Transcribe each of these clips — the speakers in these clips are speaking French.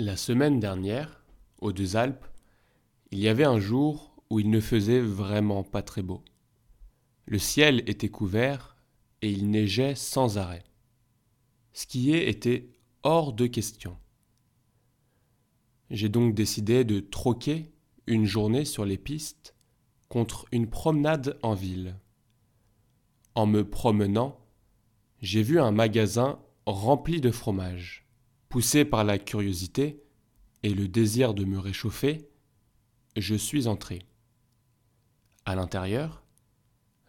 La semaine dernière, aux Deux Alpes, il y avait un jour où il ne faisait vraiment pas très beau. Le ciel était couvert et il neigeait sans arrêt. Skier était hors de question. J'ai donc décidé de troquer une journée sur les pistes contre une promenade en ville. En me promenant, j'ai vu un magasin rempli de fromage. Poussé par la curiosité et le désir de me réchauffer, je suis entré. À l'intérieur,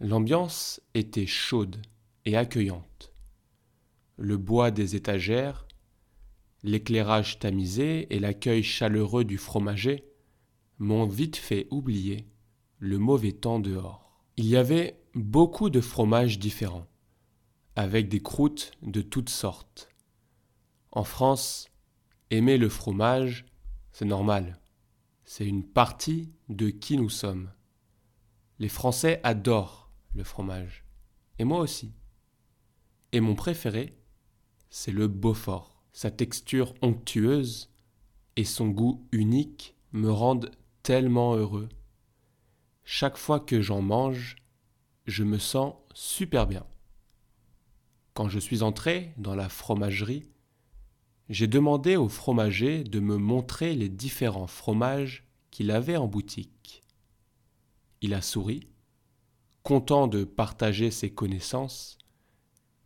l'ambiance était chaude et accueillante. Le bois des étagères, l'éclairage tamisé et l'accueil chaleureux du fromager m'ont vite fait oublier le mauvais temps dehors. Il y avait beaucoup de fromages différents, avec des croûtes de toutes sortes en France, aimer le fromage, c'est normal. C'est une partie de qui nous sommes. Les Français adorent le fromage. Et moi aussi. Et mon préféré, c'est le Beaufort. Sa texture onctueuse et son goût unique me rendent tellement heureux. Chaque fois que j'en mange, je me sens super bien. Quand je suis entré dans la fromagerie, j'ai demandé au fromager de me montrer les différents fromages qu'il avait en boutique. Il a souri, content de partager ses connaissances,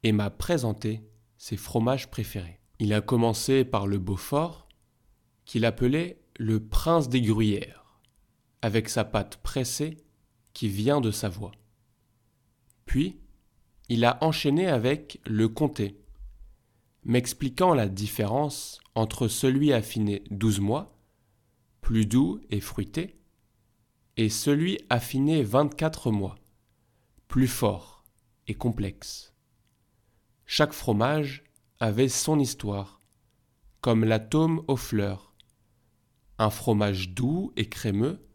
et m'a présenté ses fromages préférés. Il a commencé par le Beaufort, qu'il appelait le prince des gruyères, avec sa pâte pressée qui vient de sa voix. Puis, il a enchaîné avec le comté, m'expliquant la différence entre celui affiné 12 mois, plus doux et fruité, et celui affiné 24 mois, plus fort et complexe. Chaque fromage avait son histoire, comme l'atome aux fleurs, un fromage doux et crémeux,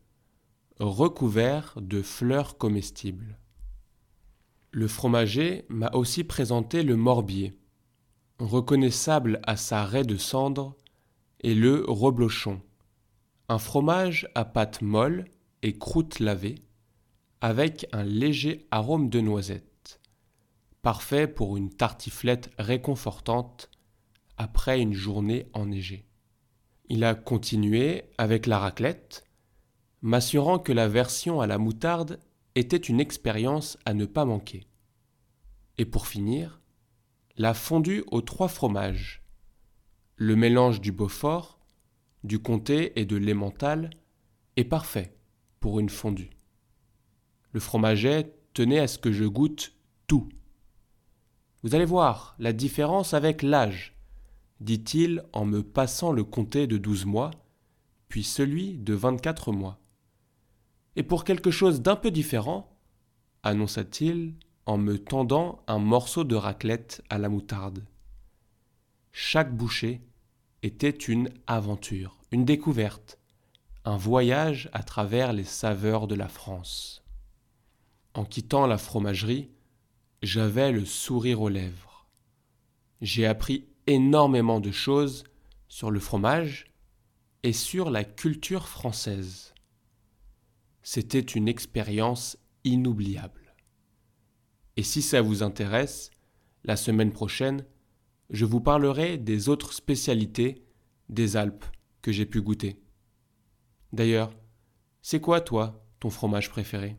recouvert de fleurs comestibles. Le fromager m'a aussi présenté le morbier, reconnaissable à sa raie de cendre, est le reblochon, un fromage à pâte molle et croûte lavée, avec un léger arôme de noisette, parfait pour une tartiflette réconfortante après une journée enneigée. Il a continué avec la raclette, m'assurant que la version à la moutarde était une expérience à ne pas manquer. Et pour finir, la fondue aux trois fromages. Le mélange du Beaufort, du Comté et de l'Emmental est parfait pour une fondue. Le fromager tenait à ce que je goûte tout. Vous allez voir la différence avec l'âge, dit-il en me passant le comté de douze mois, puis celui de vingt-quatre mois. Et pour quelque chose d'un peu différent, annonça-t-il en me tendant un morceau de raclette à la moutarde. Chaque bouchée était une aventure, une découverte, un voyage à travers les saveurs de la France. En quittant la fromagerie, j'avais le sourire aux lèvres. J'ai appris énormément de choses sur le fromage et sur la culture française. C'était une expérience inoubliable. Et si ça vous intéresse, la semaine prochaine, je vous parlerai des autres spécialités des Alpes que j'ai pu goûter. D'ailleurs, c'est quoi toi ton fromage préféré?